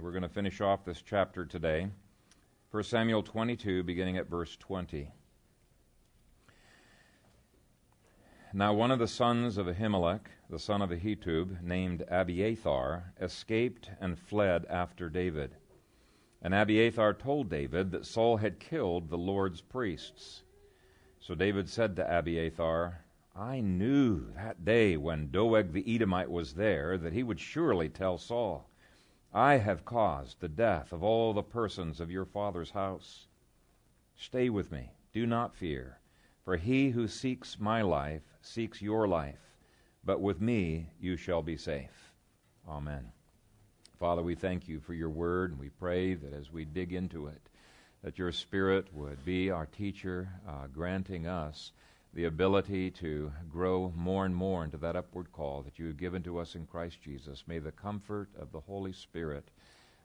And we're going to finish off this chapter today. 1 Samuel 22, beginning at verse 20. Now one of the sons of Ahimelech, the son of Ahitub, named Abiathar, escaped and fled after David. And Abiathar told David that Saul had killed the Lord's priests. So David said to Abiathar, I knew that day when Doeg the Edomite was there that he would surely tell Saul, I have caused the death of all the persons of your father's house. Stay with me, do not fear, for he who seeks my life seeks your life, but with me you shall be safe. Amen. Father, we thank you for your word, and we pray that as we dig into it, that your Spirit would be our teacher, uh, granting us the ability to grow more and more into that upward call that you have given to us in Christ Jesus. May the comfort of the Holy Spirit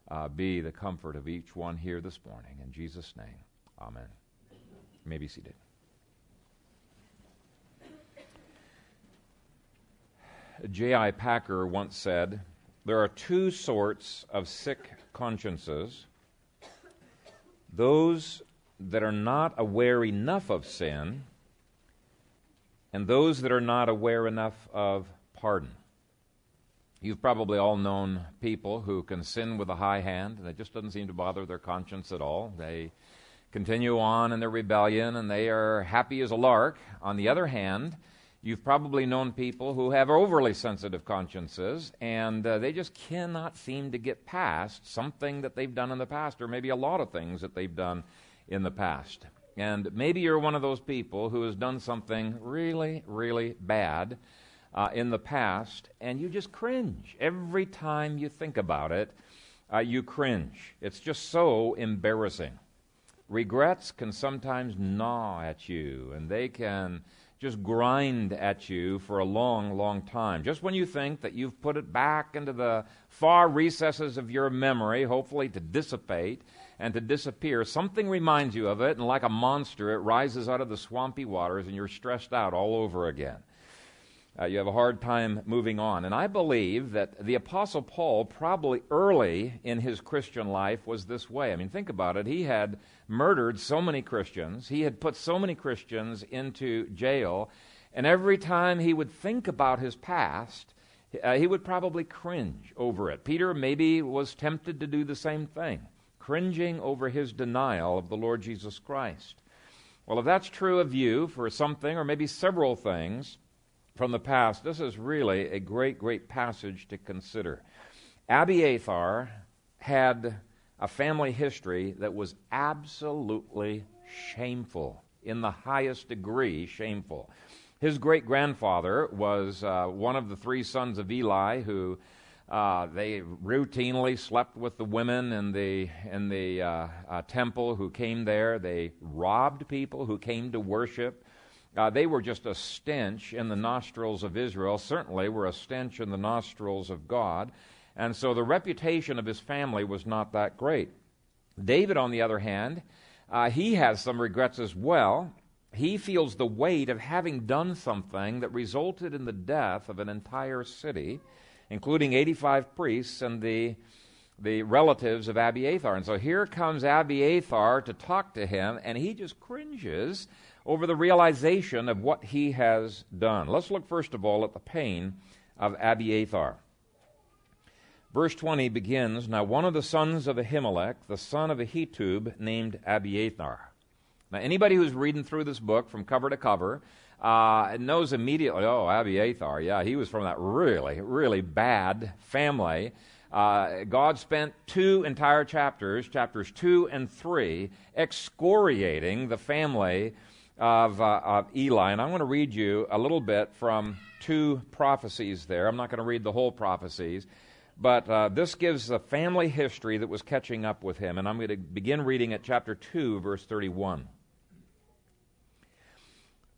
uh, be the comfort of each one here this morning. In Jesus' name, amen. You may be seated. J.I. Packer once said, There are two sorts of sick consciences those that are not aware enough of sin, and those that are not aware enough of pardon. You've probably all known people who can sin with a high hand, and it just doesn't seem to bother their conscience at all. They continue on in their rebellion, and they are happy as a lark. On the other hand, You've probably known people who have overly sensitive consciences, and uh, they just cannot seem to get past something that they've done in the past, or maybe a lot of things that they've done in the past. And maybe you're one of those people who has done something really, really bad uh, in the past, and you just cringe. Every time you think about it, uh, you cringe. It's just so embarrassing. Regrets can sometimes gnaw at you, and they can just grind at you for a long, long time. Just when you think that you've put it back into the far recesses of your memory, hopefully to dissipate and to disappear, something reminds you of it, and like a monster, it rises out of the swampy waters, and you're stressed out all over again. Uh, you have a hard time moving on. And I believe that the Apostle Paul, probably early in his Christian life, was this way. I mean, think about it. He had murdered so many Christians, he had put so many Christians into jail, and every time he would think about his past, uh, he would probably cringe over it. Peter maybe was tempted to do the same thing, cringing over his denial of the Lord Jesus Christ. Well, if that's true of you for something or maybe several things, from the past, this is really a great, great passage to consider. Abiathar had a family history that was absolutely shameful, in the highest degree shameful. His great grandfather was uh, one of the three sons of Eli who uh, they routinely slept with the women in the in the uh, uh temple who came there. They robbed people who came to worship. Uh, they were just a stench in the nostrils of Israel, certainly were a stench in the nostrils of God. And so the reputation of his family was not that great. David, on the other hand, uh, he has some regrets as well. He feels the weight of having done something that resulted in the death of an entire city, including 85 priests and the, the relatives of Abiathar. And so here comes Abiathar to talk to him, and he just cringes over the realization of what he has done. Let's look first of all at the pain of Abiathar. Verse 20 begins Now one of the sons of Ahimelech, the son of Ahitub, named Abiathar. Now, anybody who's reading through this book from cover to cover uh, knows immediately, oh, Abiathar, yeah, he was from that really, really bad family. Uh, God spent two entire chapters, chapters two and three, excoriating the family of, uh, of Eli. And I'm going to read you a little bit from two prophecies there. I'm not going to read the whole prophecies, but uh, this gives the family history that was catching up with him. And I'm going to begin reading at chapter 2, verse 31.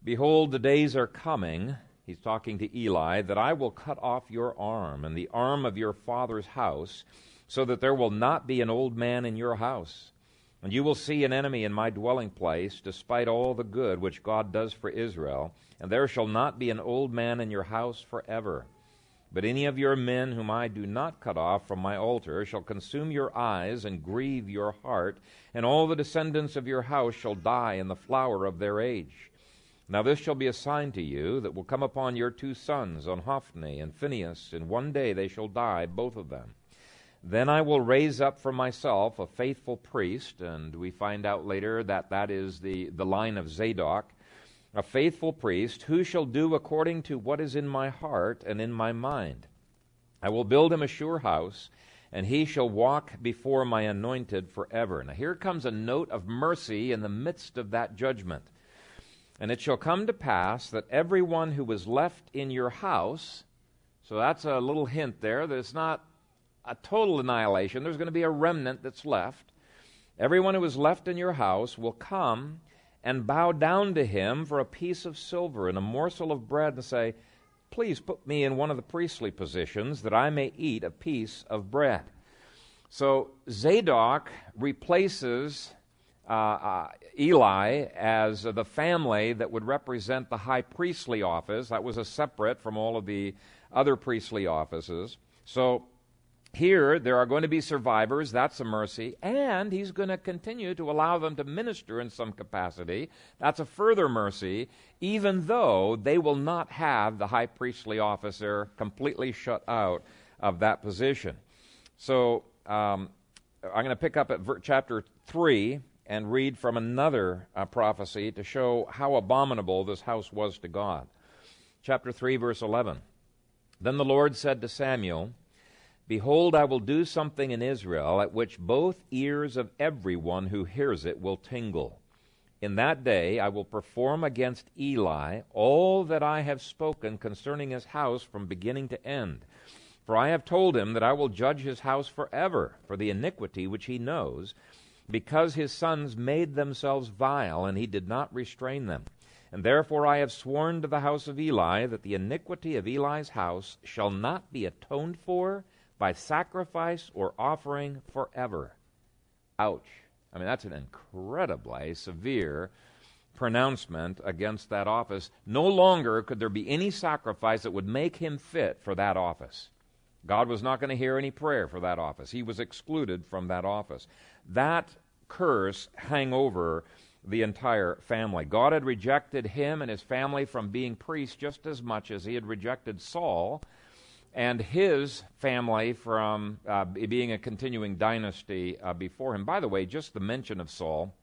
Behold, the days are coming, he's talking to Eli, that I will cut off your arm and the arm of your father's house, so that there will not be an old man in your house and you will see an enemy in my dwelling place, despite all the good which God does for Israel, and there shall not be an old man in your house forever. But any of your men whom I do not cut off from my altar shall consume your eyes and grieve your heart, and all the descendants of your house shall die in the flower of their age. Now this shall be a sign to you that will come upon your two sons, on Hophni and Phinehas. In one day they shall die, both of them. Then I will raise up for myself a faithful priest, and we find out later that that is the, the line of Zadok a faithful priest, who shall do according to what is in my heart and in my mind. I will build him a sure house, and he shall walk before my anointed forever. Now here comes a note of mercy in the midst of that judgment. And it shall come to pass that everyone who was left in your house, so that's a little hint there that it's not a total annihilation, there's going to be a remnant that's left. Everyone who was left in your house will come and bow down to him for a piece of silver and a morsel of bread and say, Please put me in one of the priestly positions that I may eat a piece of bread. So Zadok replaces uh, uh, Eli as the family that would represent the high priestly office. That was a separate from all of the other priestly offices. So here, there are going to be survivors. That's a mercy. And he's going to continue to allow them to minister in some capacity. That's a further mercy, even though they will not have the high priestly officer completely shut out of that position. So um, I'm going to pick up at ver- chapter 3 and read from another uh, prophecy to show how abominable this house was to God. Chapter 3, verse 11. Then the Lord said to Samuel, Behold, I will do something in Israel at which both ears of everyone who hears it will tingle. In that day I will perform against Eli all that I have spoken concerning his house from beginning to end. For I have told him that I will judge his house forever for the iniquity which he knows, because his sons made themselves vile, and he did not restrain them. And therefore I have sworn to the house of Eli that the iniquity of Eli's house shall not be atoned for by sacrifice or offering forever. Ouch. I mean, that's an incredibly severe pronouncement against that office. No longer could there be any sacrifice that would make him fit for that office. God was not going to hear any prayer for that office. He was excluded from that office. That curse hang over the entire family. God had rejected him and his family from being priests just as much as he had rejected Saul and his family from uh, being a continuing dynasty uh, before him. By the way, just the mention of Saul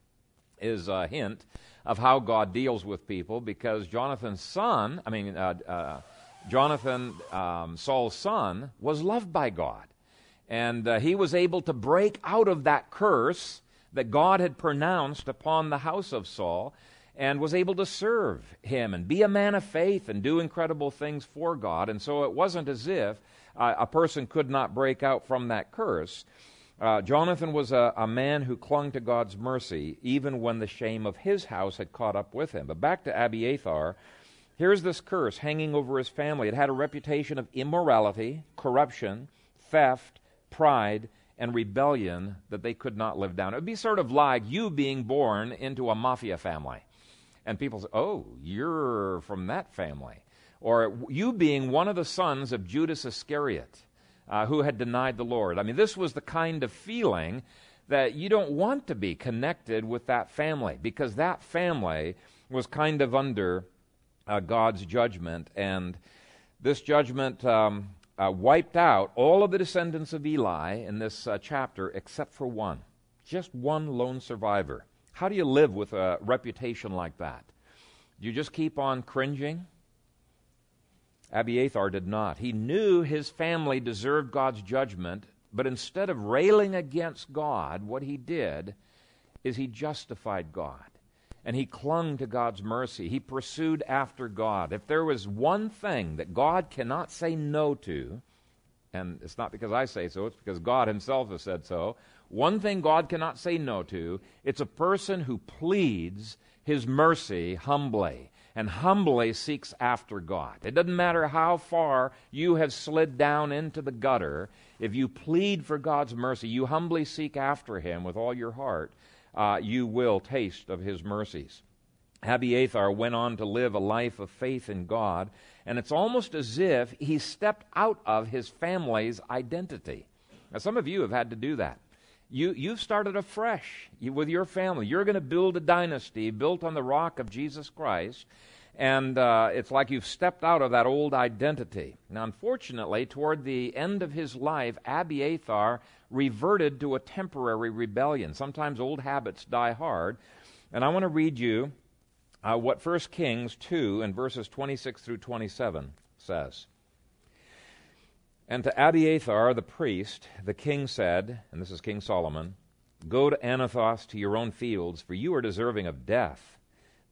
is a hint of how God deals with people because Jonathan's son, I mean, uh, uh Jonathan, um, Saul's son, was loved by God. And uh, he was able to break out of that curse that God had pronounced upon the house of Saul and was able to serve him and be a man of faith and do incredible things for God. And so it wasn't as if uh, a person could not break out from that curse. Uh, Jonathan was a, a, man who clung to God's mercy even when the shame of his house had caught up with him. But back to Abiathar, here's this curse hanging over his family. It had a reputation of immorality, corruption, theft, pride, and rebellion that they could not live down. It would be sort of like you being born into a mafia family and people say, oh, you're from that family. Or you being one of the sons of Judas Iscariot, uh, who had denied the Lord. I mean, this was the kind of feeling that you don't want to be connected with that family because that family was kind of under uh, God's judgment. And this judgment um, uh, wiped out all of the descendants of Eli in this uh, chapter except for one. Just one lone survivor. How do you live with a reputation like that? Do you just keep on cringing? Abiathar did not. He knew his family deserved God's judgment, but instead of railing against God, what he did is he justified God. And he clung to God's mercy. He pursued after God. If there was one thing that God cannot say no to, and it's not because I say so, it's because God Himself has said so, one thing God cannot say no to it's a person who pleads his mercy humbly and humbly seeks after God. It doesn't matter how far you have slid down into the gutter, if you plead for God's mercy, you humbly seek after Him with all your heart, uh, you will taste of His mercies. Abiathar went on to live a life of faith in God And it's almost as if he stepped out of his family's identity. Now, some of you have had to do that. You, you've started afresh with your family. You're going to build a dynasty built on the rock of Jesus Christ. And uh, it's like you've stepped out of that old identity. Now, unfortunately, toward the end of his life, Abiathar reverted to a temporary rebellion. Sometimes old habits die hard. And I want to read you uh, what 1 Kings 2 and verses 26 through 27 says. And to Abiathar the priest, the king said, and this is King Solomon, Go to Anathoth to your own fields, for you are deserving of death.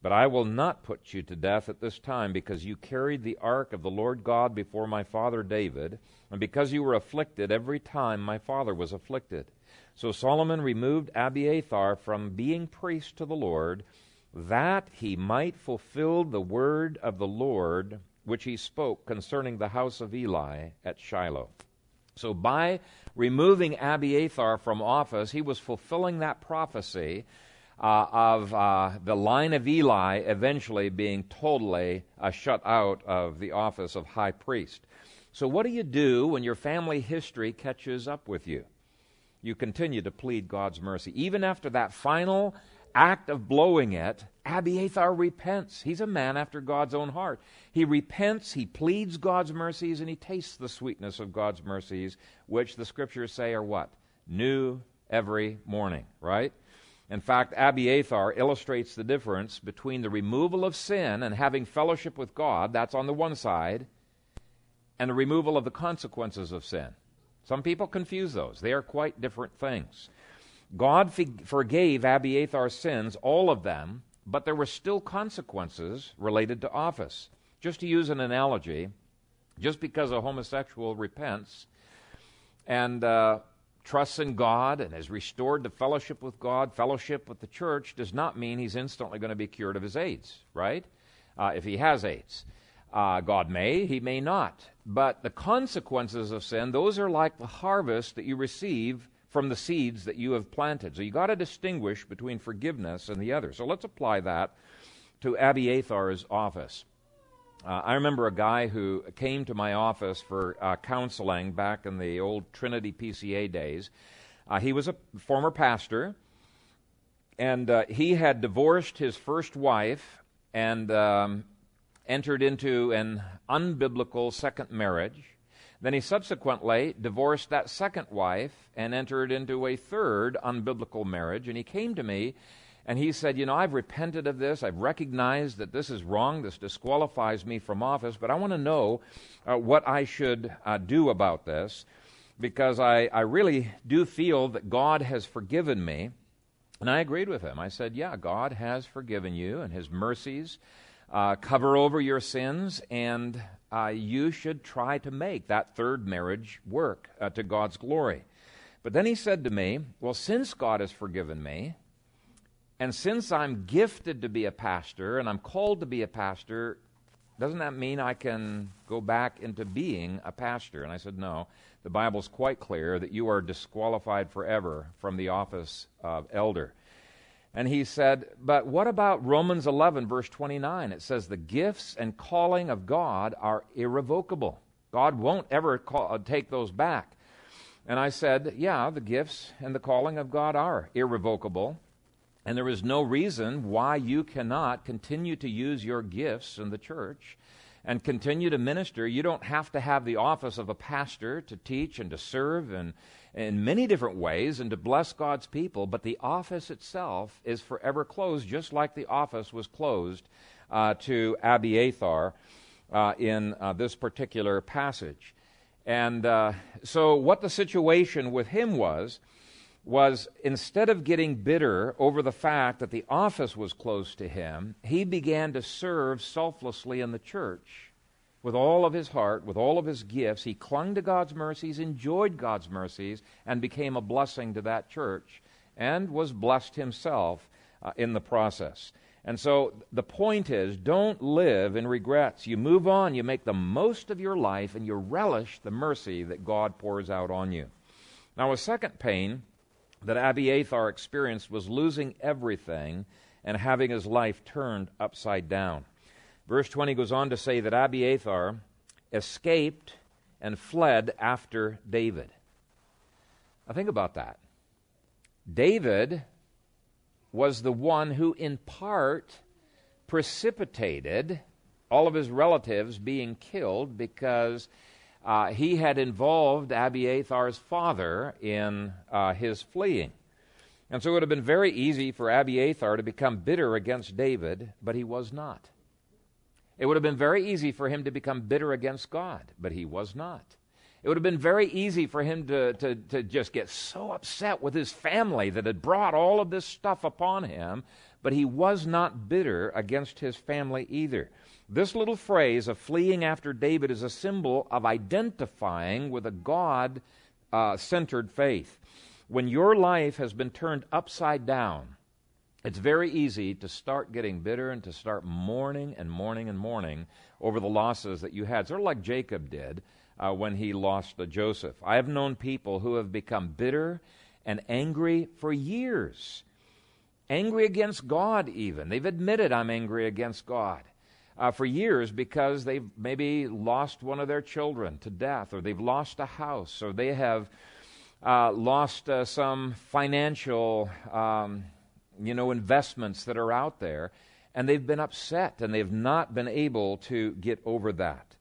But I will not put you to death at this time, because you carried the ark of the Lord God before my father David, and because you were afflicted every time my father was afflicted. So Solomon removed Abiathar from being priest to the Lord, that he might fulfill the word of the Lord which he spoke concerning the house of Eli at Shiloh. So by removing Abiathar from office, he was fulfilling that prophecy uh, of uh, the line of Eli eventually being totally uh, shut out of the office of high priest. So, what do you do when your family history catches up with you? You continue to plead God's mercy. Even after that final act of blowing it, Abiathar repents. He's a man after God's own heart. He repents, he pleads God's mercies, and he tastes the sweetness of God's mercies, which the scriptures say are what? New every morning, right? In fact, Abiathar illustrates the difference between the removal of sin and having fellowship with God, that's on the one side, and the removal of the consequences of sin. Some people confuse those. They are quite different things. God forgave Abiathar's sins, all of them, but there were still consequences related to office. Just to use an analogy, just because a homosexual repents and uh, trusts in God and is restored to fellowship with God, fellowship with the church, does not mean he's instantly going to be cured of his AIDS, right? Uh, if he has AIDS. Uh, God may, he may not. But the consequences of sin, those are like the harvest that you receive from the seeds that you have planted. So you got to distinguish between forgiveness and the other. So let's apply that to Abiathar's office. Uh, I remember a guy who came to my office for uh, counseling back in the old Trinity PCA days. Uh, he was a former pastor, and uh, he had divorced his first wife and um, entered into an unbiblical second marriage. Then he subsequently divorced that second wife and entered into a third unbiblical marriage. And he came to me and he said, You know, I've repented of this. I've recognized that this is wrong. This disqualifies me from office, but I want to know uh, what I should uh, do about this because I, I really do feel that God has forgiven me. And I agreed with him. I said, Yeah, God has forgiven you, and his mercies uh, cover over your sins, and uh, you should try to make that third marriage work uh, to God's glory. But then he said to me, Well, since God has forgiven me, and since I'm gifted to be a pastor and I'm called to be a pastor, doesn't that mean I can go back into being a pastor? And I said, No. The Bible's quite clear that you are disqualified forever from the office of elder. And he said, But what about Romans 11, verse 29? It says, The gifts and calling of God are irrevocable. God won't ever call, uh, take those back. And I said, Yeah, the gifts and the calling of God are irrevocable. And there is no reason why you cannot continue to use your gifts in the church and continue to minister. You don't have to have the office of a pastor to teach and to serve and in many different ways and to bless God's people, but the office itself is forever closed, just like the office was closed uh, to Abiathar uh, in uh, this particular passage. And uh, so, what the situation with him was, was instead of getting bitter over the fact that the office was closed to him, he began to serve selflessly in the church with all of his heart, with all of his gifts. He clung to God's mercies, enjoyed God's mercies, and became a blessing to that church, and was blessed himself uh, in the process. And so the point is don't live in regrets. You move on, you make the most of your life, and you relish the mercy that God pours out on you. Now, a second pain that Abiathar experienced was losing everything and having his life turned upside down. Verse 20 goes on to say that Abiathar escaped and fled after David. Now, think about that. David was the one who, in part, precipitated all of his relatives being killed because uh, he had involved Abiathar's father in uh, his fleeing. And so it would have been very easy for Abiathar to become bitter against David, but he was not. It would have been very easy for him to become bitter against God, but he was not. It would have been very easy for him to, to, to just get so upset with his family that had brought all of this stuff upon him, but he was not bitter against his family either. This little phrase of fleeing after David is a symbol of identifying with a God uh, centered faith. When your life has been turned upside down, it's very easy to start getting bitter and to start mourning and mourning and mourning over the losses that you had, sort of like Jacob did uh, when he lost uh, Joseph. I have known people who have become bitter and angry for years, angry against God, even. They've admitted, I'm angry against God. Uh, for years because they've maybe lost one of their children to death, or they've lost a house, or they have uh, lost uh, some financial, um, you know, investments that are out there, and they've been upset and they've not been able to get over that.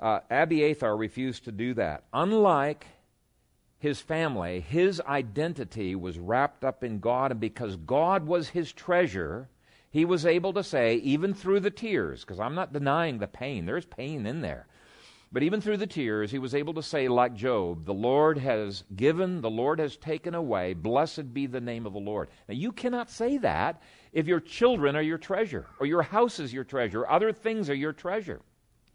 Uh, Abiathar refused to do that. Unlike his family, his identity was wrapped up in God, and because God was his treasure, he was able to say, even through the tears, because I'm not denying the pain, there's pain in there. But even through the tears, he was able to say, like Job, The Lord has given, the Lord has taken away, blessed be the name of the Lord. Now, you cannot say that if your children are your treasure, or your house is your treasure, other things are your treasure.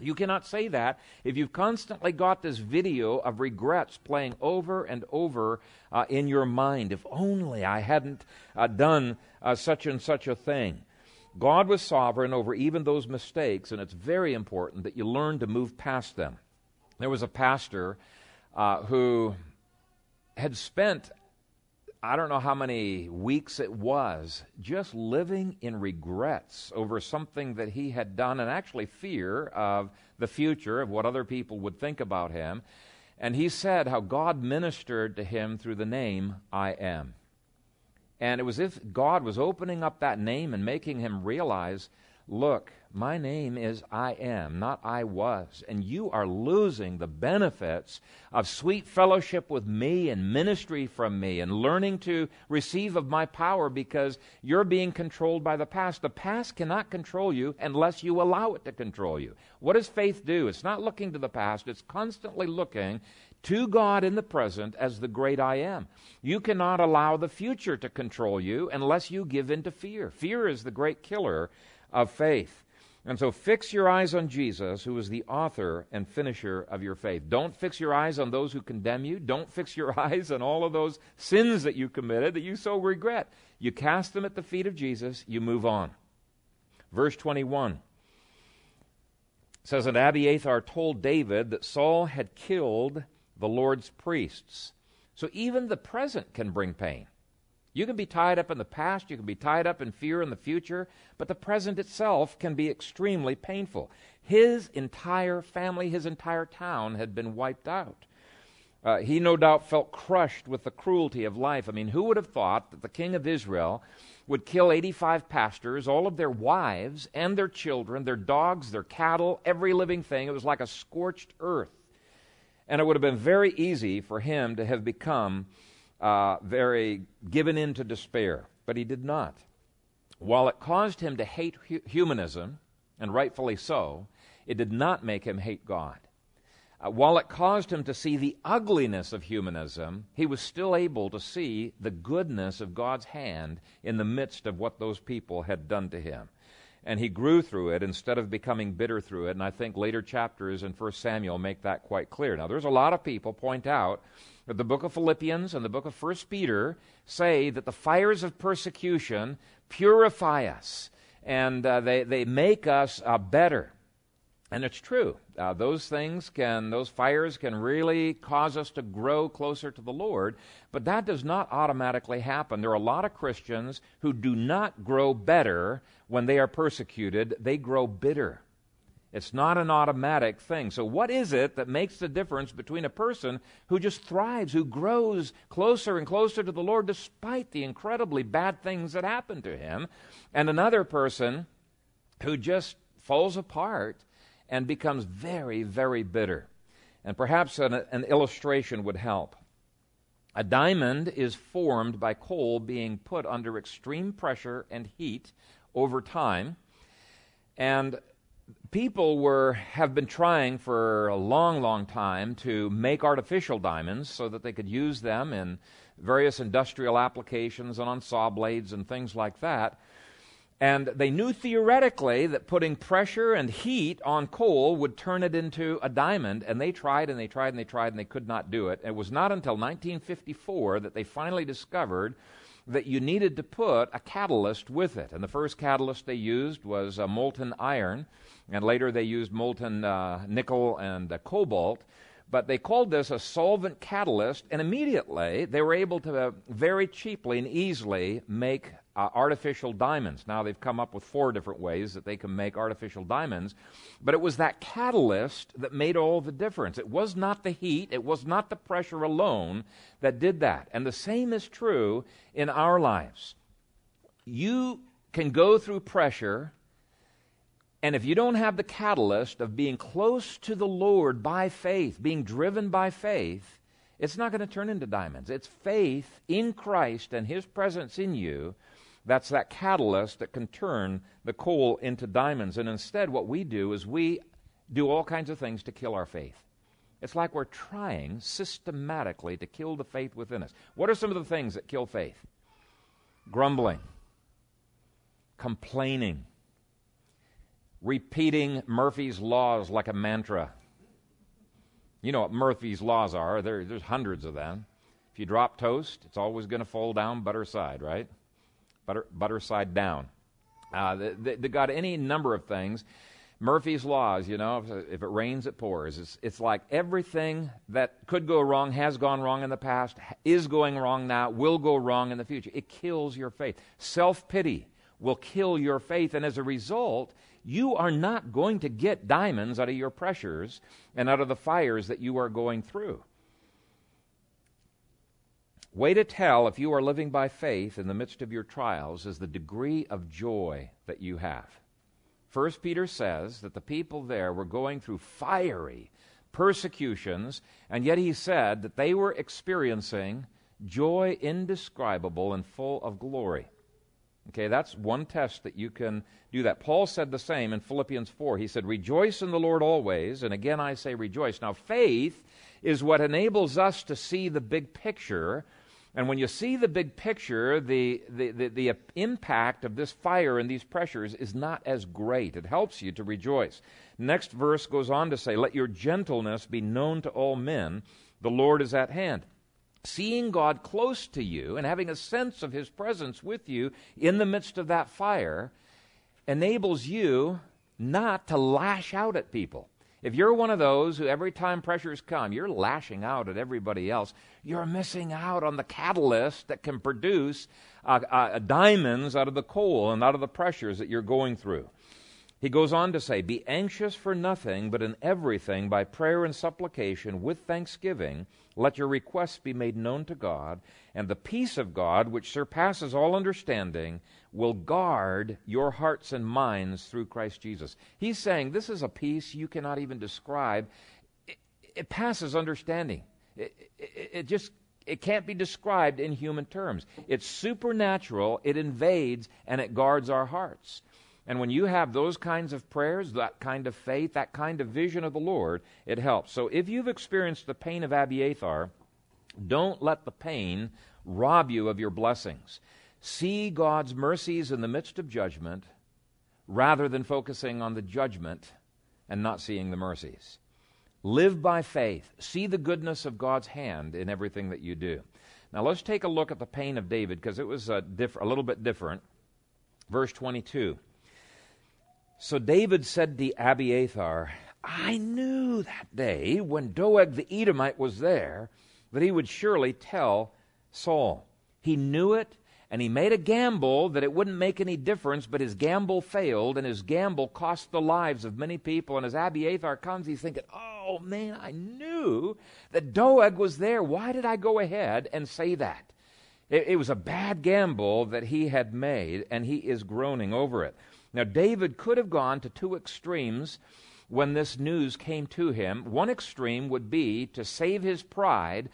You cannot say that if you've constantly got this video of regrets playing over and over uh, in your mind. If only I hadn't uh, done uh, such and such a thing. God was sovereign over even those mistakes, and it's very important that you learn to move past them. There was a pastor uh, who had spent I don't know how many weeks it was, just living in regrets over something that he had done and actually fear of the future, of what other people would think about him. And he said how God ministered to him through the name I am. And it was as if God was opening up that name and making him realize look, my name is I am, not I was. And you are losing the benefits of sweet fellowship with me and ministry from me and learning to receive of my power because you're being controlled by the past. The past cannot control you unless you allow it to control you. What does faith do? It's not looking to the past, it's constantly looking to God in the present as the great I am. You cannot allow the future to control you unless you give in to fear. Fear is the great killer of faith. And so fix your eyes on Jesus, who is the author and finisher of your faith. Don't fix your eyes on those who condemn you. Don't fix your eyes on all of those sins that you committed that you so regret. You cast them at the feet of Jesus, you move on. Verse 21 says that Abiathar told David that Saul had killed the Lord's priests. So even the present can bring pain. You can be tied up in the past, you can be tied up in fear in the future, but the present itself can be extremely painful. His entire family, his entire town had been wiped out. Uh, he no doubt felt crushed with the cruelty of life. I mean, who would have thought that the king of Israel would kill 85 pastors, all of their wives and their children, their dogs, their cattle, every living thing? It was like a scorched earth. And it would have been very easy for him to have become uh, very given in to despair, but he did not. While it caused him to hate hu- humanism, and rightfully so, it did not make him hate God. Uh, while it caused him to see the ugliness of humanism, he was still able to see the goodness of God's hand in the midst of what those people had done to him. And he grew through it instead of becoming bitter through it. And I think later chapters in 1 Samuel make that quite clear. Now, there's a lot of people point out that the book of Philippians and the book of First Peter say that the fires of persecution purify us and uh, they, they make us uh, better. And it's true. Uh, those things can, those fires can really cause us to grow closer to the Lord, but that does not automatically happen. There are a lot of Christians who do not grow better when they are persecuted, they grow bitter. It's not an automatic thing. So, what is it that makes the difference between a person who just thrives, who grows closer and closer to the Lord despite the incredibly bad things that happen to him, and another person who just falls apart and becomes very, very bitter? And perhaps an, an illustration would help. A diamond is formed by coal being put under extreme pressure and heat over time. And people were have been trying for a long long time to make artificial diamonds so that they could use them in various industrial applications and on saw blades and things like that and they knew theoretically that putting pressure and heat on coal would turn it into a diamond and they tried and they tried and they tried and they could not do it it was not until 1954 that they finally discovered that you needed to put a catalyst with it. And the first catalyst they used was uh, molten iron, and later they used molten uh, nickel and uh, cobalt. But they called this a solvent catalyst, and immediately they were able to uh, very cheaply and easily make uh, artificial diamonds. Now they've come up with four different ways that they can make artificial diamonds, but it was that catalyst that made all the difference. It was not the heat, it was not the pressure alone that did that. And the same is true in our lives. You can go through pressure and if you don't have the catalyst of being close to the Lord by faith, being driven by faith, it's not going to turn into diamonds. It's faith in Christ and His presence in you that's that catalyst that can turn the coal into diamonds. And instead, what we do is we do all kinds of things to kill our faith. It's like we're trying systematically to kill the faith within us. What are some of the things that kill faith? Grumbling, complaining, repeating Murphy's laws like a mantra. You know what Murphy's laws are. There, there's hundreds of them. If you drop toast, it's always going to fall down butter side, right? Butter, butter side down. Uh, they, they, got any number of things. Murphy's laws, you know, if, if it rains, it pours. It's, it's like everything that could go wrong, has gone wrong in the past, is going wrong now, will go wrong in the future. It kills your faith. Self pity will kill your faith, and as a result, you are not going to get diamonds out of your pressures and out of the fires that you are going through. Way to tell if you are living by faith in the midst of your trials is the degree of joy that you have. First Peter says that the people there were going through fiery persecutions, and yet he said that they were experiencing joy indescribable and full of glory. Okay, that's one test that you can do that. Paul said the same in Philippians 4. He said, Rejoice in the Lord always, and again I say rejoice. Now, faith is what enables us to see the big picture and when you see the big picture, the, the, the, the, impact of this fire and these pressures is not as great. It helps you to rejoice. Next verse goes on to say, Let your gentleness be known to all men. The Lord is at hand. Seeing God close to you and having a sense of his presence with you in the midst of that fire enables you not to lash out at people. If you're one of those who every time pressures come, you're lashing out at everybody else, you're missing out on the catalyst that can produce uh, uh, diamonds out of the coal and out of the pressures that you're going through. He goes on to say, Be anxious for nothing, but in everything, by prayer and supplication, with thanksgiving, let your requests be made known to God, and the peace of God, which surpasses all understanding, will guard your hearts and minds through Christ Jesus. He's saying this is a peace you cannot even describe. It, it passes understanding. It, it, it just it can't be described in human terms. It's supernatural, it invades, and it guards our hearts. And when you have those kinds of prayers, that kind of faith, that kind of vision of the Lord, it helps. So if you've experienced the pain of Abiathar, don't let the pain rob you of your blessings. See God's mercies in the midst of judgment rather than focusing on the judgment and not seeing the mercies. Live by faith. See the goodness of God's hand in everything that you do. Now let's take a look at the pain of David because it was a, diff- a little bit different. Verse 22. So David said to Abiathar, I knew that day when Doeg the Edomite was there that he would surely tell Saul. He knew it, and he made a gamble that it wouldn't make any difference, but his gamble failed, and his gamble cost the lives of many people. And as Abiathar comes, he's thinking, oh man, I knew that Doeg was there. Why did I go ahead and say that? It, was a bad gamble that he had made, and he is groaning over it. Now, David could have gone to two extremes when this news came to him. One extreme would be to save his pride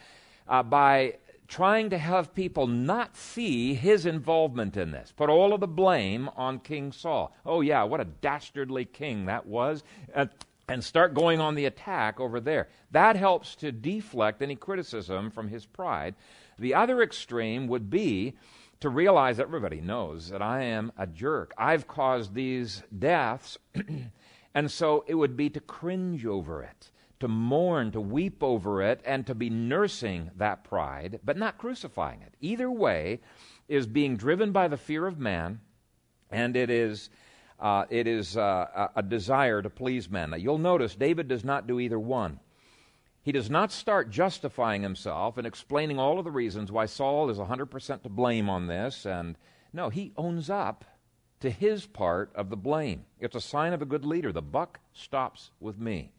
uh, by trying to have people not see his involvement in this. Put all of the blame on King Saul. Oh, yeah, what a dastardly king that was. Uh, and start going on the attack over there. That helps to deflect any criticism from his pride. The other extreme would be to realize everybody knows that I am a jerk. I've caused these deaths. and so it would be to cringe over it to mourn, to weep over it, and to be nursing that pride, but not crucifying it. Either way is being driven by the fear of man, and it is. Uh, it is uh, a desire to please men. Now, you'll notice David does not do either one. He does not start justifying himself and explaining all of the reasons why Saul is 100% to blame on this. And no, he owns up to his part of the blame. It's a sign of a good leader. The buck stops with me.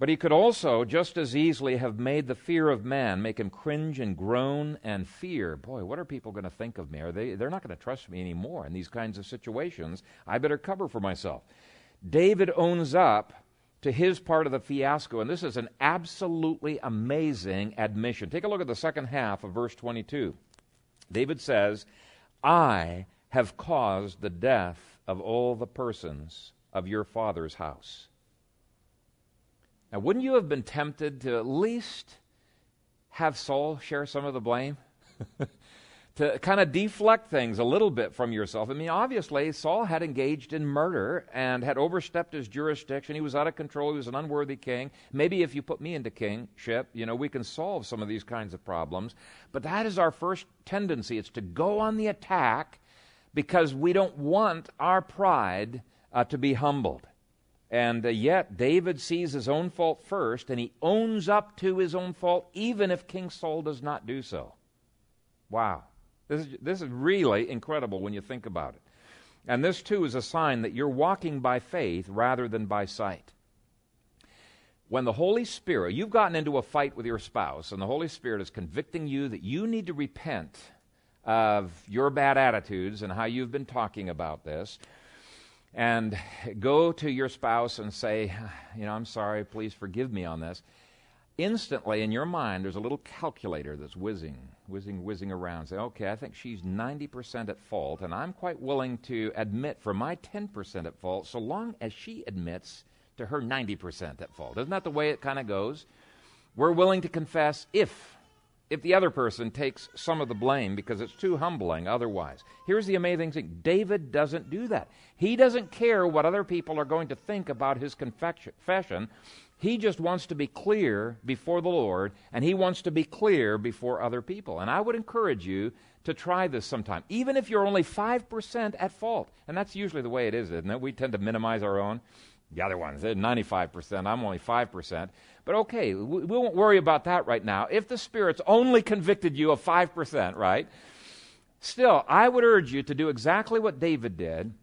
But he could also just as easily have made the fear of man make him cringe and groan and fear. Boy, what are people going to think of me? Are they, they're not going to trust me anymore in these kinds of situations. I better cover for myself. David owns up to his part of the fiasco, and this is an absolutely amazing admission. Take a look at the second half of verse 22. David says, I have caused the death of all the persons of your father's house. Now, wouldn't you have been tempted to at least have Saul share some of the blame? to kind of deflect things a little bit from yourself. I mean, obviously, Saul had engaged in murder and had overstepped his jurisdiction. He was out of control. He was an unworthy king. Maybe if you put me into kingship, you know, we can solve some of these kinds of problems. But that is our first tendency. It's to go on the attack because we don't want our pride uh, to be humbled. And uh, yet, David sees his own fault first, and he owns up to his own fault, even if King Saul does not do so. Wow. This is, this is really incredible when you think about it. And this, too, is a sign that you're walking by faith rather than by sight. When the Holy Spirit, you've gotten into a fight with your spouse, and the Holy Spirit is convicting you that you need to repent of your bad attitudes and how you've been talking about this and go to your spouse and say, you know, I'm sorry, please forgive me on this. Instantly in your mind, there's a little calculator that's whizzing, whizzing, whizzing around. Say, okay, I think she's 90% at fault, and I'm quite willing to admit for my 10% at fault, so long as she admits to her 90% at fault. Isn't that the way it kind of goes? We're willing to confess if if the other person takes some of the blame because it's too humbling otherwise. Here's the amazing thing David doesn't do that. He doesn't care what other people are going to think about his confession. He just wants to be clear before the Lord, and he wants to be clear before other people. And I would encourage you to try this sometime, even if you're only 5% at fault. And that's usually the way it is, isn't it? We tend to minimize our own. The other ones, they're 95%, I'm only 5%. But okay, we won't worry about that right now. If the Spirit's only convicted you of 5%, right? Still, I would urge you to do exactly what David did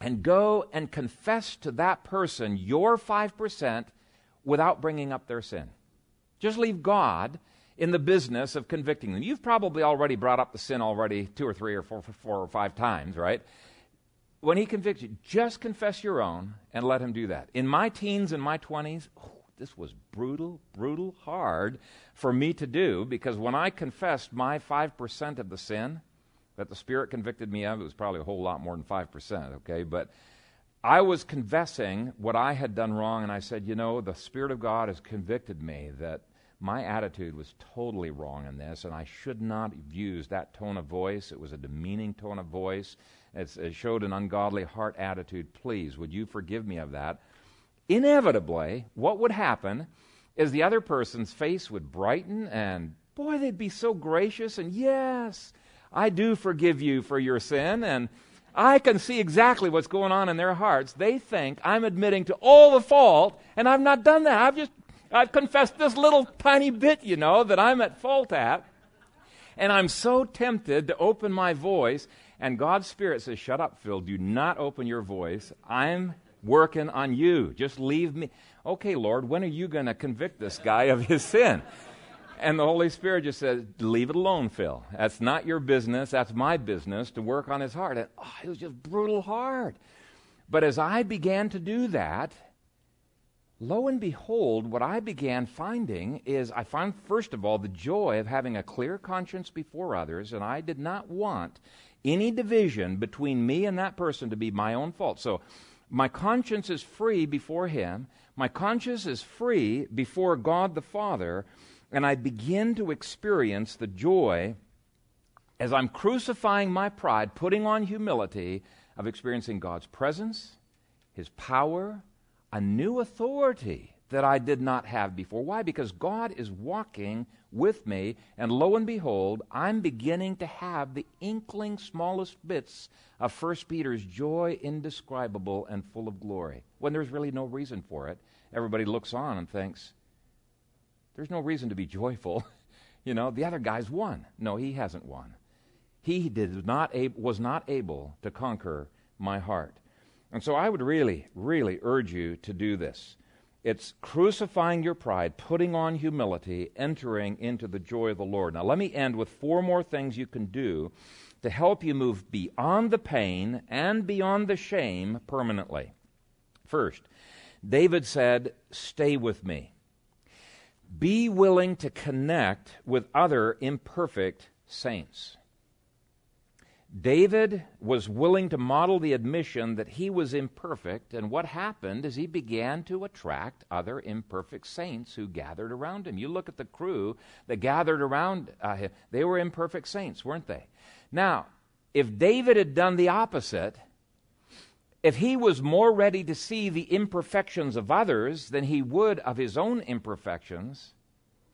and go and confess to that person your 5% without bringing up their sin. Just leave God in the business of convicting them. You've probably already brought up the sin already two or three or four, four or five times, right? when he convicts you, just confess your own and let him do that. In my teens and my 20s, oh, this was brutal, brutal, hard for me to do because when I confessed my 5% of the sin that the Spirit convicted me of, it was probably a whole lot more than 5%, okay? But I was confessing what I had done wrong, and I said, you know, the Spirit of God has convicted me that my attitude was totally wrong in this, and I should not have used that tone of voice. It was a demeaning tone of voice it showed an ungodly heart attitude. Please, would you forgive me of that? Inevitably, what would happen is the other person's face would brighten, and boy, they'd be so gracious, and yes, I do forgive you for your sin, and I can see exactly what's going on in their hearts. They think I'm admitting to all the fault, and I've not done that. I've just I've confessed this little tiny bit, you know, that I'm at fault at. And I'm so tempted to open my voice, and God's Spirit says, Shut up, Phil. Do not open your voice. I'm working on you. Just leave me. Okay, Lord, when are you going to convict this guy of his sin? And the Holy Spirit just says, Leave it alone, Phil. That's not your business. That's my business to work on his heart. And oh, it was just brutal hard. But as I began to do that, lo and behold, what I began finding is I found, first of all, the joy of having a clear conscience before others, and I did not want any division between me and that person to be my own fault. So my conscience is free before Him, my conscience is free before God the Father and I begin to experience the joy as I'm crucifying my pride, putting on humility, of experiencing God's presence, His power, a new authority that I did not have before. Why? Because God is walking with me, and lo and behold, I'm beginning to have the inkling, smallest bits of First Peter's joy indescribable and full of glory, when there's really no reason for it. Everybody looks on and thinks, there's no reason to be joyful. you know, the other guy's won. No, he hasn't won. He did not ab- was not able to conquer my heart. And so I would really, really urge you to do this. It's crucifying your pride, putting on humility, entering into the joy of the Lord. Now, let me end with four more things you can do to help you move beyond the pain and beyond the shame permanently. First, David said, Stay with me. Be willing to connect with other imperfect saints. David was willing to model the admission that he was imperfect, and what happened is he began to attract other imperfect saints who gathered around him. You look at the crew that gathered around uh, him, they were imperfect saints, weren't they? Now, if David had done the opposite, if he was more ready to see the imperfections of others than he would of his own imperfections,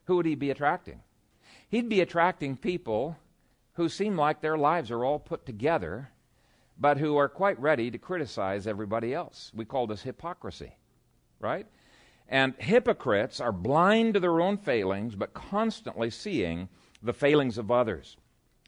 who would he be attracting? He'd be attracting people who seem like their lives are all put together, but who are quite ready to criticize everybody else. We call this hypocrisy, right? And hypocrites are blind to their own failings, but constantly seeing the failings of others.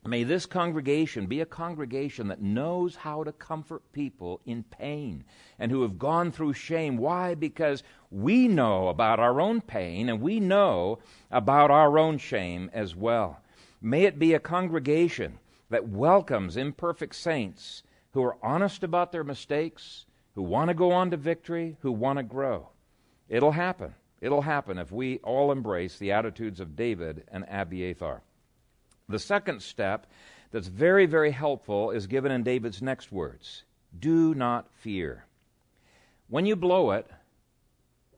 May this congregation be a congregation that knows how to comfort people in pain and who have gone through shame. Why? Because we know about our own pain and we know about our own shame as well. May it be a congregation that welcomes imperfect saints who are honest about their mistakes, who want to go on to victory, who want to grow. It'll happen. It'll happen if we all embrace the attitudes of David and Abiathar. The second step that's very, very helpful is given in David's next words Do not fear. When you blow it,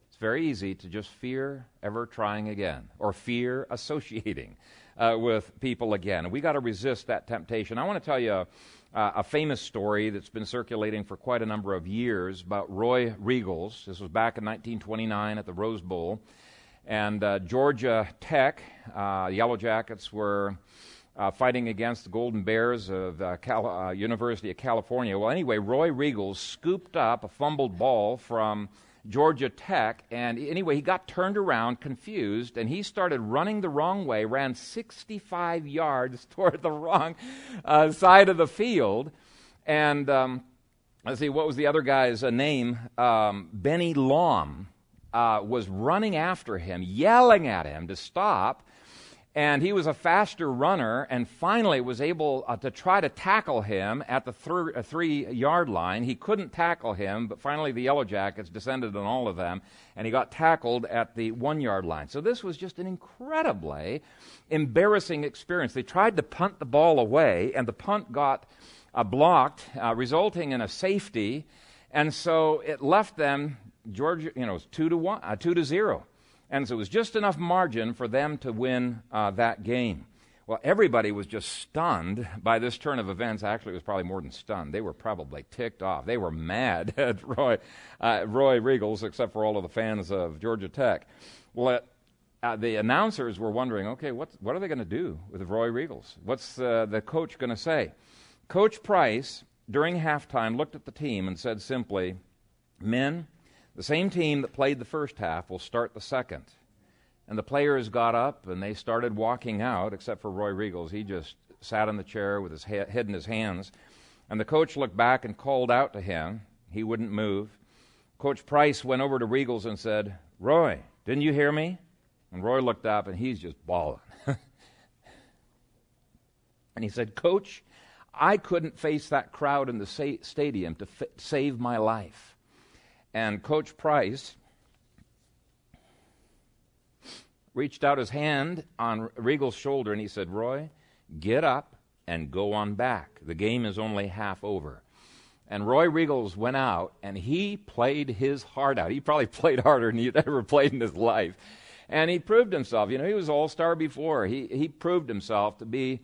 it's very easy to just fear ever trying again or fear associating uh, with people again. we got to resist that temptation. I want to tell you a, a, famous story that's been circulating for quite a number of years about Roy Riegels. This was back in 1929 at the Rose Bowl. And uh, Georgia Tech, uh, Yellow Jackets were uh, fighting against the Golden Bears of the Cal- uh, University of California. Well, anyway, Roy Riegels scooped up a fumbled ball from Georgia Tech, and anyway, he got turned around, confused, and he started running the wrong way, ran 65 yards toward the wrong uh, side of the field. And um, let's see, what was the other guy's uh, name? Um, Benny Lom uh, was running after him, yelling at him to stop. And he was a faster runner and finally was able uh, to try to tackle him at the th- uh, three yard line. He couldn't tackle him, but finally the Yellow Jackets descended on all of them and he got tackled at the one yard line. So this was just an incredibly embarrassing experience. They tried to punt the ball away and the punt got uh, blocked, uh, resulting in a safety. And so it left them Georgia, you know, two to one, uh, two to zero, and so it was just enough margin for them to win uh, that game. Well, everybody was just stunned by this turn of events. Actually, it was probably more than stunned. They were probably ticked off. They were mad at Roy, uh, Roy Riegels, except for all of the fans of Georgia Tech. Well, uh, the announcers were wondering, okay, what, what are they going to do with Roy Riegels? What's uh, the coach going to say? Coach Price during halftime, looked at the team and said simply, Men, the same team that played the first half will start the second. And the players got up and they started walking out, except for Roy Riegels. He just sat in the chair with his head in his hands. And the coach looked back and called out to him. He wouldn't move. Coach Price went over to Riegels and said, Roy, didn't you hear me? And Roy looked up and he's just bawling. and he said, Coach, I couldn't face that crowd in the sa- stadium to save my life. And Coach Price reached out his hand on Riegels' shoulder and he said, Roy, get up and go on back. The game is only half over. And Roy Riegels went out and he played his heart out. He probably played harder than he'd ever played in his life. And he proved himself. You know, he was all star before. He, he proved himself to be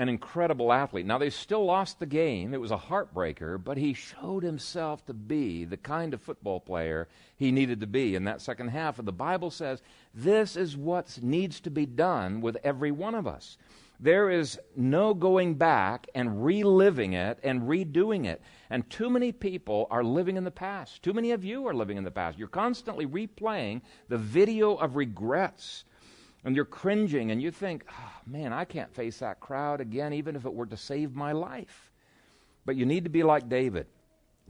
an incredible athlete. Now, they still lost the game. It was a heartbreaker, but he showed himself to be the kind of football player he needed to be in that second half. And the Bible says this is what needs to be done with every one of us. There is no going back and reliving it and redoing it. And too many people are living in the past. Too many of you are living in the past. You're constantly replaying the video of regrets. And you're cringing and you think, oh, man, I can't face that crowd again, even if it were to save my life. But you need to be like David.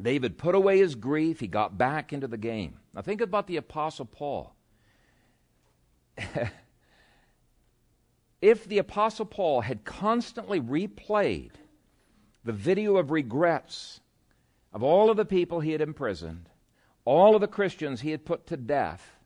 David put away his grief, he got back into the game. Now think about the Apostle Paul. if the Apostle Paul had constantly replayed the video of regrets of all of the people he had imprisoned, all of the Christians he had put to death,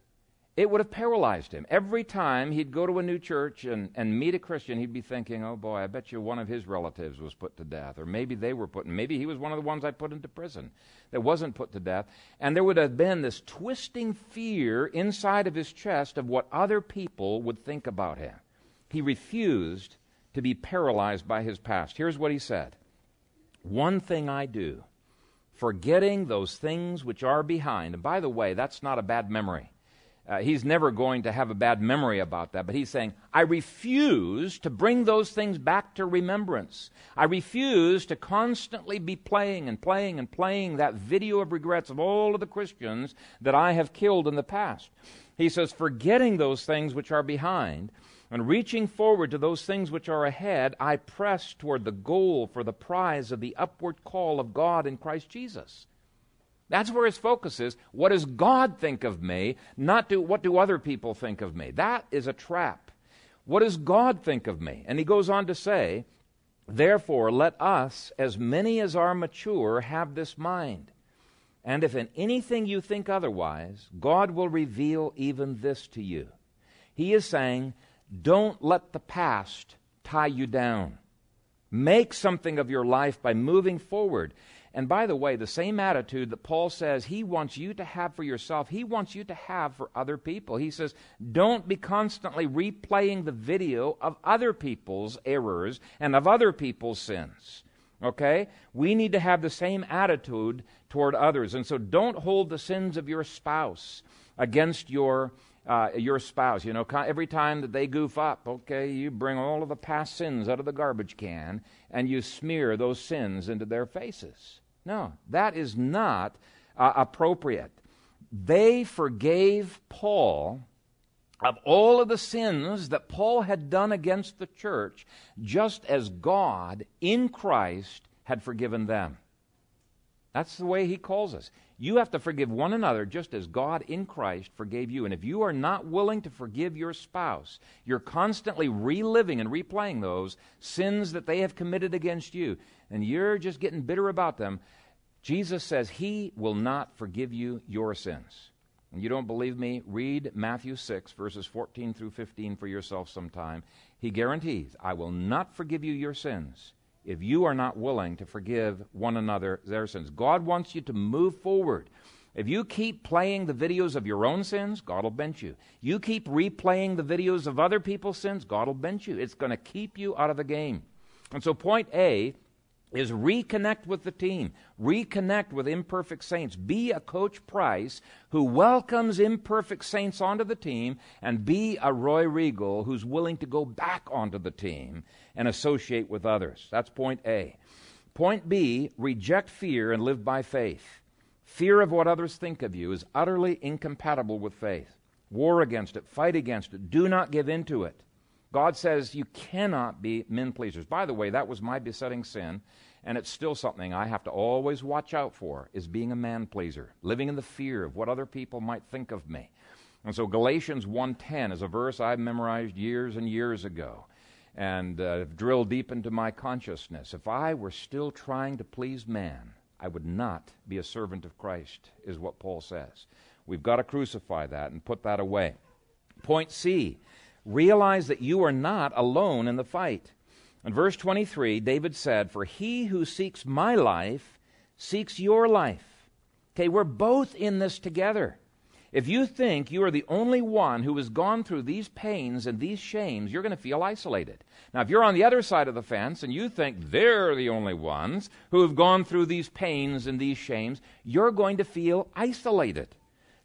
it would have paralyzed him. Every time he'd go to a new church and, and meet a Christian, he'd be thinking, oh boy, I bet you one of his relatives was put to death. Or maybe they were put, maybe he was one of the ones I put into prison that wasn't put to death. And there would have been this twisting fear inside of his chest of what other people would think about him. He refused to be paralyzed by his past. Here's what he said One thing I do, forgetting those things which are behind. And by the way, that's not a bad memory. Uh, he's never going to have a bad memory about that, but he's saying, I refuse to bring those things back to remembrance. I refuse to constantly be playing and playing and playing that video of regrets of all of the Christians that I have killed in the past. He says, forgetting those things which are behind and reaching forward to those things which are ahead, I press toward the goal for the prize of the upward call of God in Christ Jesus. That's where his focus is. What does God think of me? Not do, what do other people think of me? That is a trap. What does God think of me? And he goes on to say, Therefore, let us, as many as are mature, have this mind. And if in anything you think otherwise, God will reveal even this to you. He is saying, don't let the past tie you down. Make something of your life by moving forward. And by the way, the same attitude that Paul says he wants you to have for yourself, he wants you to have for other people. He says, don't be constantly replaying the video of other people's errors and of other people's sins. Okay? We need to have the same attitude toward others. And so don't hold the sins of your spouse against your uh, your spouse. You know, every time that they goof up, okay, you bring all of the past sins out of the garbage can and you smear those sins into their faces. No, that is not uh, appropriate. They forgave Paul of all of the sins that Paul had done against the church, just as God in Christ had forgiven them. That's the way he calls us. You have to forgive one another just as God in Christ forgave you. And if you are not willing to forgive your spouse, you're constantly reliving and replaying those sins that they have committed against you, and you're just getting bitter about them. Jesus says he will not forgive you your sins. And you don't believe me? Read Matthew 6, verses 14 through 15 for yourself sometime. He guarantees, I will not forgive you your sins if you are not willing to forgive one another their sins. God wants you to move forward. If you keep playing the videos of your own sins, God will bench you. You keep replaying the videos of other people's sins, God will bench you. It's going to keep you out of the game. And so, point A is reconnect with the team, reconnect with imperfect saints. Be a Coach Price who welcomes imperfect saints onto the team, and be a Roy Riegel who's willing to go back onto the team and associate with others. That's point A. Point B reject fear and live by faith. Fear of what others think of you is utterly incompatible with faith. War against it, fight against it, do not give in to it. God says you cannot be men pleasers. By the way, that was my besetting sin, and it's still something I have to always watch out for is being a man pleaser, living in the fear of what other people might think of me. And so Galatians 1:10 is a verse I memorized years and years ago and uh, drilled deep into my consciousness. If I were still trying to please man, I would not be a servant of Christ, is what Paul says. We've got to crucify that and put that away. Point C Realize that you are not alone in the fight. In verse 23, David said, For he who seeks my life seeks your life. Okay, we're both in this together. If you think you are the only one who has gone through these pains and these shames, you're going to feel isolated. Now, if you're on the other side of the fence and you think they're the only ones who have gone through these pains and these shames, you're going to feel isolated.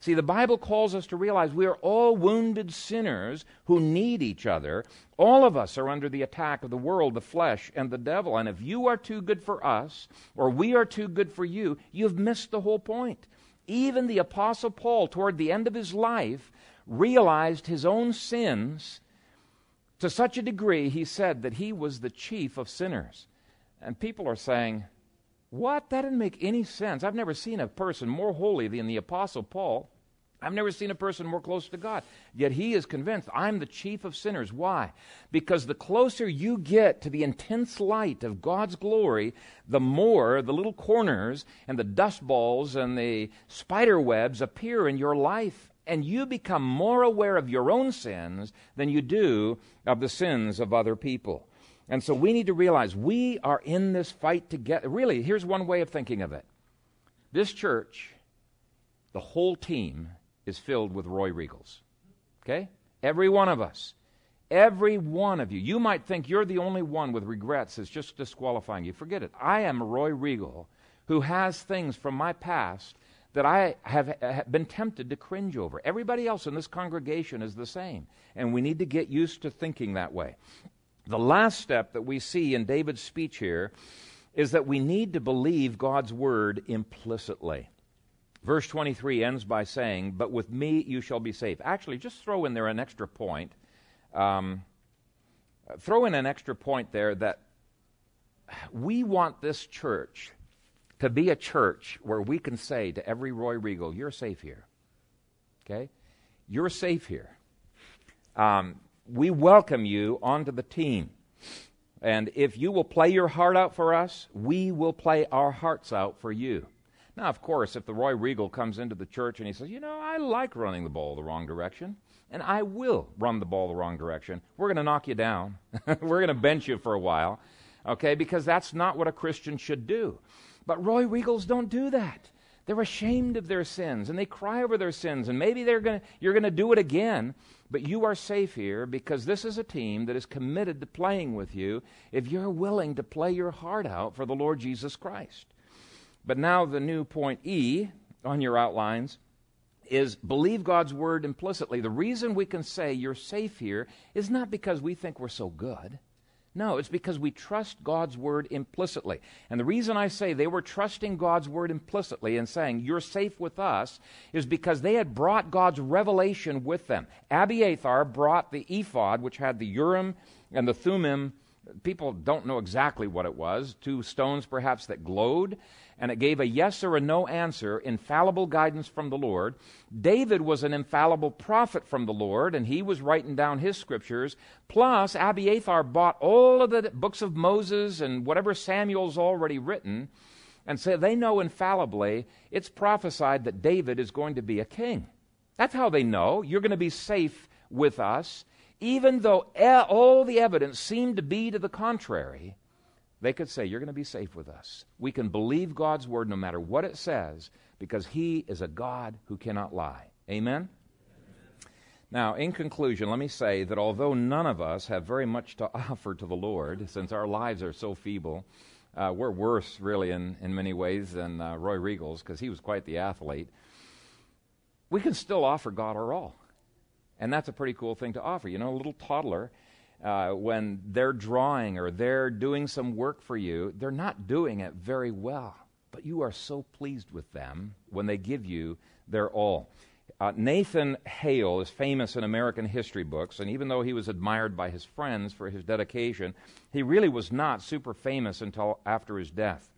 See, the Bible calls us to realize we are all wounded sinners who need each other. All of us are under the attack of the world, the flesh, and the devil. And if you are too good for us, or we are too good for you, you've missed the whole point. Even the Apostle Paul, toward the end of his life, realized his own sins to such a degree he said that he was the chief of sinners. And people are saying, what? That didn't make any sense. I've never seen a person more holy than the Apostle Paul. I've never seen a person more close to God. Yet he is convinced, I'm the chief of sinners. Why? Because the closer you get to the intense light of God's glory, the more the little corners and the dust balls and the spider webs appear in your life. And you become more aware of your own sins than you do of the sins of other people. And so we need to realize we are in this fight together. Really, here's one way of thinking of it this church, the whole team, is filled with Roy Riegels. Okay? Every one of us. Every one of you. You might think you're the only one with regrets that's just disqualifying you. Forget it. I am Roy Riegel who has things from my past that I have, have been tempted to cringe over. Everybody else in this congregation is the same. And we need to get used to thinking that way. The last step that we see in David's speech here is that we need to believe God's word implicitly. Verse 23 ends by saying, But with me you shall be safe. Actually, just throw in there an extra point. Um, throw in an extra point there that we want this church to be a church where we can say to every Roy Riegel, You're safe here. Okay? You're safe here. Um, we welcome you onto the team. And if you will play your heart out for us, we will play our hearts out for you. Now, of course, if the Roy Riegel comes into the church and he says, You know, I like running the ball the wrong direction, and I will run the ball the wrong direction, we're going to knock you down. we're going to bench you for a while, okay, because that's not what a Christian should do. But Roy Riegels don't do that. They're ashamed of their sins and they cry over their sins, and maybe they're gonna, you're going to do it again. But you are safe here because this is a team that is committed to playing with you if you're willing to play your heart out for the Lord Jesus Christ. But now, the new point E on your outlines is believe God's word implicitly. The reason we can say you're safe here is not because we think we're so good. No, it's because we trust God's word implicitly. And the reason I say they were trusting God's word implicitly and saying, You're safe with us, is because they had brought God's revelation with them. Abiathar brought the ephod, which had the Urim and the Thummim. People don't know exactly what it was, two stones perhaps that glowed and it gave a yes or a no answer, infallible guidance from the Lord. David was an infallible prophet from the Lord, and he was writing down his scriptures. Plus, Abiathar bought all of the books of Moses and whatever Samuel's already written, and so they know infallibly it's prophesied that David is going to be a king. That's how they know. You're going to be safe with us. Even though all the evidence seemed to be to the contrary, they could say, You're going to be safe with us. We can believe God's word no matter what it says because He is a God who cannot lie. Amen? Now, in conclusion, let me say that although none of us have very much to offer to the Lord, since our lives are so feeble, uh, we're worse, really, in, in many ways than uh, Roy Riegels because he was quite the athlete. We can still offer God our all. And that's a pretty cool thing to offer. You know, a little toddler uh, when they're drawing or they're doing some work for you, they're not doing it very well. But you are so pleased with them when they give you their all. Uh, Nathan Hale is famous in American history books, and even though he was admired by his friends for his dedication, he really was not super famous until after his death.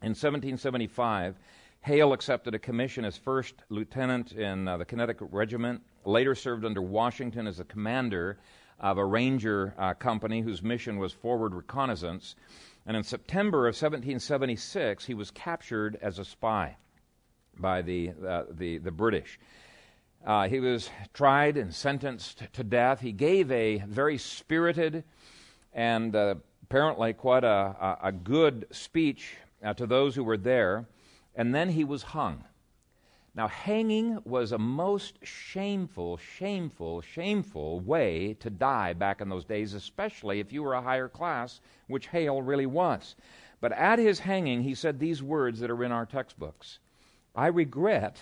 In 1775, Hale accepted a commission as first lieutenant in uh, the Connecticut Regiment, later served under Washington as a commander of a ranger uh, company whose mission was forward reconnaissance. And in September of 1776, he was captured as a spy by the, uh, the, the, British. Uh, he was tried and sentenced to death. He gave a very spirited and uh, apparently quite a, a, good speech uh, to those who were there, and then he was hung. Now, hanging was a most shameful, shameful, shameful way to die back in those days, especially if you were a higher class, which Hale really was. But at his hanging, he said these words that are in our textbooks I regret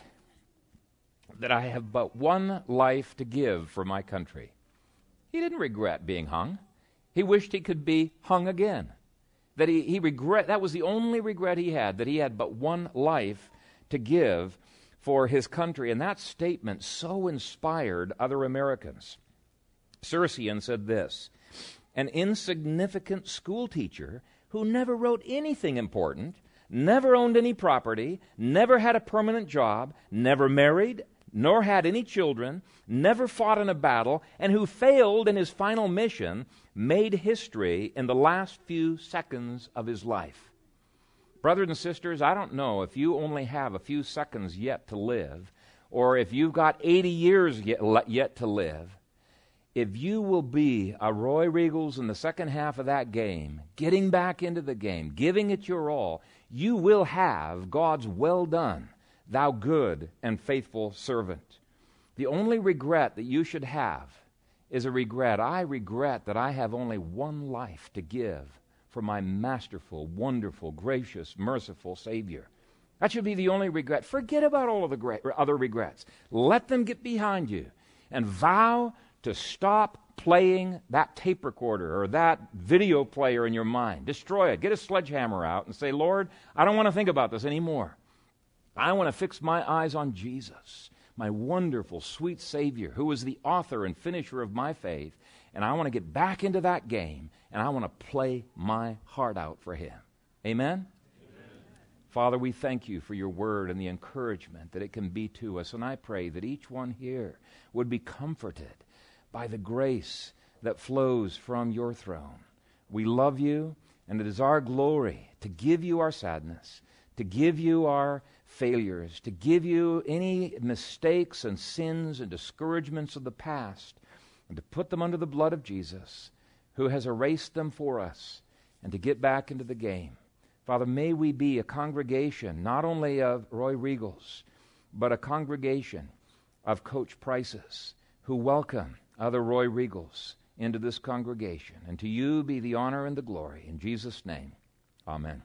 that I have but one life to give for my country. He didn't regret being hung. He wished he could be hung again. That he, he regret that was the only regret he had, that he had but one life to give for his country. And that statement so inspired other Americans. Sircian said this An insignificant schoolteacher who never wrote anything important, never owned any property, never had a permanent job, never married, nor had any children, never fought in a battle, and who failed in his final mission, made history in the last few seconds of his life. Brothers and sisters, I don't know if you only have a few seconds yet to live, or if you've got 80 years yet, yet to live. If you will be a Roy Riegels in the second half of that game, getting back into the game, giving it your all, you will have God's well done, thou good and faithful servant. The only regret that you should have is a regret. I regret that I have only one life to give for my masterful, wonderful, gracious, merciful Savior. That should be the only regret. Forget about all of the great, other regrets. Let them get behind you and vow to stop playing that tape recorder or that video player in your mind. Destroy it. Get a sledgehammer out and say, Lord, I don't want to think about this anymore. I want to fix my eyes on Jesus, my wonderful, sweet Savior, who is the author and finisher of my faith, and I want to get back into that game and I want to play my heart out for Him. Amen? Amen? Father, we thank you for your word and the encouragement that it can be to us. And I pray that each one here would be comforted by the grace that flows from your throne. We love you, and it is our glory to give you our sadness, to give you our failures, to give you any mistakes and sins and discouragements of the past, and to put them under the blood of Jesus who has erased them for us, and to get back into the game. Father, may we be a congregation not only of Roy Riegels, but a congregation of Coach Prices who welcome other Roy Riegels into this congregation. And to you be the honor and the glory. In Jesus' name, amen.